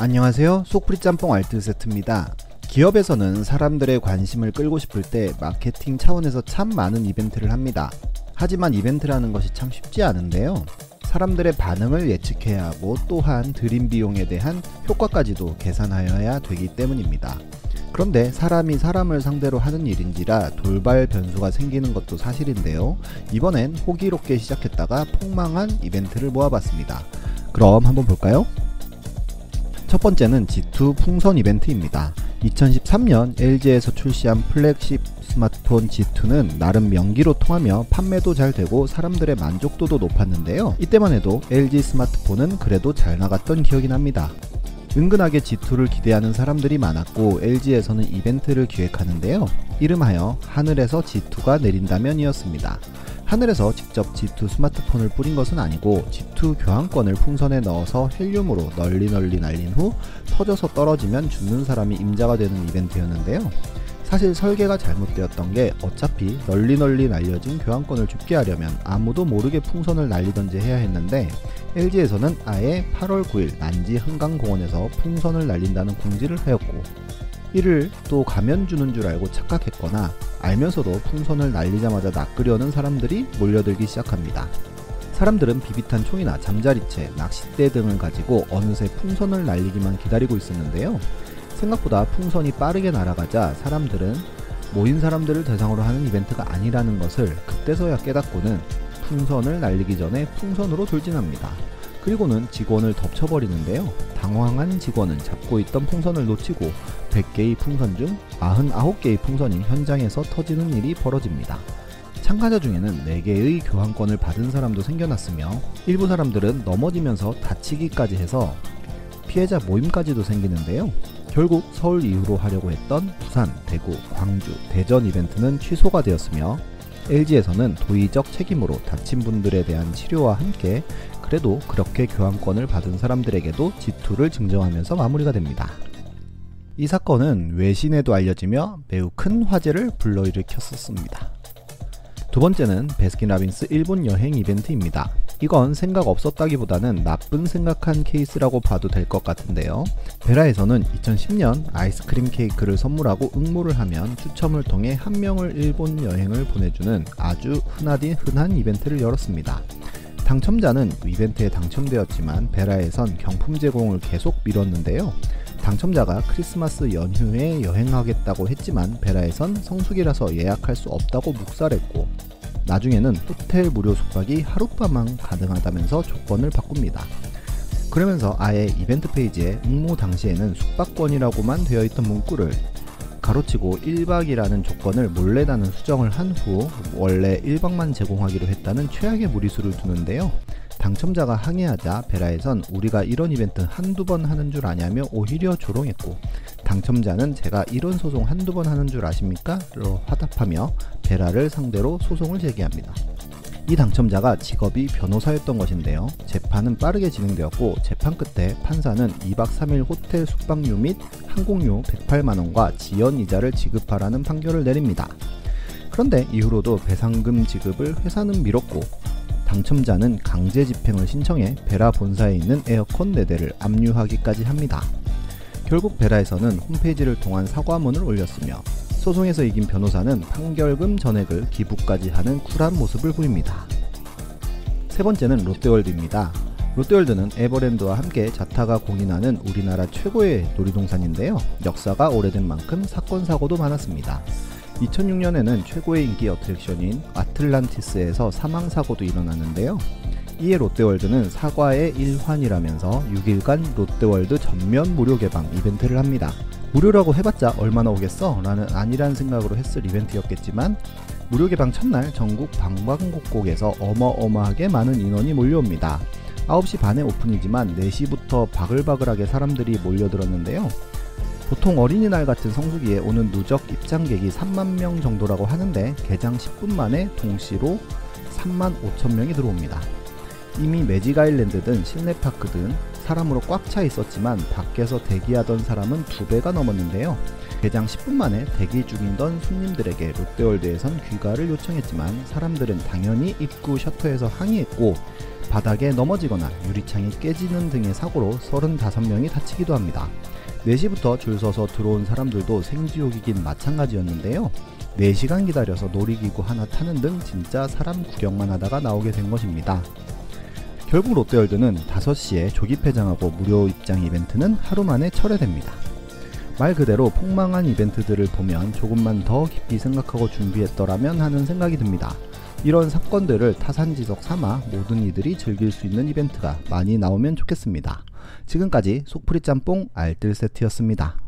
안녕하세요. 속풀이 짬뽕 알뜰 세트입니다. 기업에서는 사람들의 관심을 끌고 싶을 때 마케팅 차원에서 참 많은 이벤트를 합니다. 하지만 이벤트라는 것이 참 쉽지 않은데요. 사람들의 반응을 예측해야 하고 또한 들인 비용에 대한 효과까지도 계산하여야 되기 때문입니다. 그런데 사람이 사람을 상대로 하는 일인지라 돌발 변수가 생기는 것도 사실인데요. 이번엔 호기롭게 시작했다가 폭망한 이벤트를 모아봤습니다. 그럼 한번 볼까요? 첫 번째는 G2 풍선 이벤트입니다. 2013년 LG에서 출시한 플렉십 스마트폰 G2는 나름 명기로 통하며 판매도 잘 되고 사람들의 만족도도 높았는데요. 이때만 해도 LG 스마트폰은 그래도 잘 나갔던 기억이 납니다. 은근하게 G2를 기대하는 사람들이 많았고 LG에서는 이벤트를 기획하는데요. 이름하여 하늘에서 G2가 내린다면 이었습니다. 하늘에서 직접 G2 스마트폰을 뿌린 것은 아니고 G2 교환권을 풍선에 넣어서 헬륨으로 널리 널리 날린 후 터져서 떨어지면 죽는 사람이 임자가 되는 이벤트였는데요. 사실 설계가 잘못되었던 게 어차피 널리 널리 날려진 교환권을 죽게 하려면 아무도 모르게 풍선을 날리던지 해야 했는데 LG에서는 아예 8월 9일 난지 한강공원에서 풍선을 날린다는 공지를 하였고 이를 또 가면 주는 줄 알고 착각했거나 알면서도 풍선을 날리자마자 낚으려는 사람들이 몰려들기 시작합니다. 사람들은 비비탄 총이나 잠자리채, 낚싯대 등을 가지고 어느새 풍선을 날리기만 기다리고 있었는데요. 생각보다 풍선이 빠르게 날아가자 사람들은 모인 사람들을 대상으로 하는 이벤트가 아니라는 것을 그때서야 깨닫고는 풍선을 날리기 전에 풍선으로 돌진합니다. 그리고는 직원을 덮쳐버리는데요. 당황한 직원은 잡고 있던 풍선을 놓치고 100개의 풍선 중 99개의 풍선이 현장에서 터지는 일이 벌어집니다. 참가자 중에는 4개의 교환권을 받은 사람도 생겨났으며 일부 사람들은 넘어지면서 다치기까지 해서 피해자 모임까지도 생기는데요. 결국 서울 이후로 하려고 했던 부산, 대구, 광주, 대전 이벤트는 취소가 되었으며 LG에서는 도의적 책임으로 다친 분들에 대한 치료와 함께 그래도 그렇게 교환권을 받은 사람들에게도 G2를 증정하면서 마무리가 됩니다. 이 사건은 외신에도 알려지며 매우 큰 화제를 불러일으켰었습니다. 두 번째는 베스킨라빈스 일본 여행 이벤트입니다. 이건 생각 없었다기보다는 나쁜 생각한 케이스라고 봐도 될 것 같은데요. 베라에서는 2010년 아이스크림 케이크를 선물하고 응모를 하면 추첨을 통해 한 명을 일본 여행을 보내주는 아주 흔하디 흔한 이벤트를 열었습니다. 당첨자는 이벤트에 당첨되었지만 베라에선 경품 제공을 계속 미뤘는데요. 당첨자가 크리스마스 연휴에 여행하겠다고 했지만 베라에선 성수기라서 예약할 수 없다고 묵살했고 나중에는 호텔 무료 숙박이 하룻밤만 가능하다면서 조건을 바꿉니다. 그러면서 아예 이벤트 페이지에 응모 당시에는 숙박권이라고만 되어 있던 문구를 가로치고 1박이라는 조건을 몰래 다는 수정을 한 후 원래 1박만 제공하기로 했다는 최악의 무리수를 두는데요. 당첨자가 항의하자 베라에선 우리가 이런 이벤트 한두 번 하는 줄 아냐며 오히려 조롱했고 당첨자는 제가 이런 소송 한두 번 하는 줄 아십니까? 로 화답하며 베라를 상대로 소송을 제기합니다. 이 당첨자가 직업이 변호사였던 것인데요. 재판은 빠르게 진행되었고 재판 끝에 판사는 2박 3일 호텔 숙박료 및 항공료 108만원과 지연 이자를 지급하라는 판결을 내립니다. 그런데 이후로도 배상금 지급을 회사는 미뤘고 당첨자는 강제 집행을 신청해 베라 본사에 있는 에어컨 4대를 압류하기까지 합니다. 결국 베라에서는 홈페이지를 통한 사과문을 올렸으며 소송에서 이긴 변호사는 판결금 전액을 기부까지 하는 쿨한 모습을 보입니다. 세 번째는 롯데월드입니다. 롯데월드는 에버랜드와 함께 자타가 공인하는 우리나라 최고의 놀이동산인데요. 역사가 오래된 만큼 사건 사고도 많았습니다. 2006년에는 최고의 인기 어트랙션인 아틀란티스에서 사망 사고도 일어났는데요. 이에 롯데월드는 사과의 일환이라면서 6일간 롯데월드 전면 무료 개방 이벤트를 합니다. 무료라고 해봤자 얼마나 오겠어? 라는 안이한 생각으로 했을 이벤트였겠지만 무료 개방 첫날 전국 방방곡곡에서 어마어마하게 많은 인원이 몰려옵니다. 9시 반에 오픈이지만 4시부터 바글바글하게 사람들이 몰려들었는데요. 보통 어린이날 같은 성수기에 오는 누적 입장객이 3만 명 정도라고 하는데 개장 10분 만에 동시로 3만 5천 명이 들어옵니다. 이미 매직 아일랜드 등 실내파크 등 사람으로 꽉 차 있었지만 밖에서 대기하던 사람은 두 배가 넘었는데요. 개장 10분 만에 대기 중이던 손님들에게 롯데월드에선 귀가를 요청했지만 사람들은 당연히 입구 셔터에서 항의했고 바닥에 넘어지거나 유리창이 깨지는 등의 사고로 35명이 다치기도 합니다. 4시부터 줄 서서 들어온 사람들도 생지옥이긴 마찬가지였는데요. 4시간 기다려서 놀이기구 하나 타는 등 진짜 사람 구경만 하다가 나오게 된 것입니다. 결국 롯데월드는 5시에 조기 폐장하고 무료 입장 이벤트는 하루 만에 철회됩니다. 말 그대로 폭망한 이벤트들을 보면 조금만 더 깊이 생각하고 준비했더라면 하는 생각이 듭니다. 이런 사건들을 타산지석 삼아 모든 이들이 즐길 수 있는 이벤트가 많이 나오면 좋겠습니다. 지금까지 속풀이 짬뽕 알뜰 세트였습니다.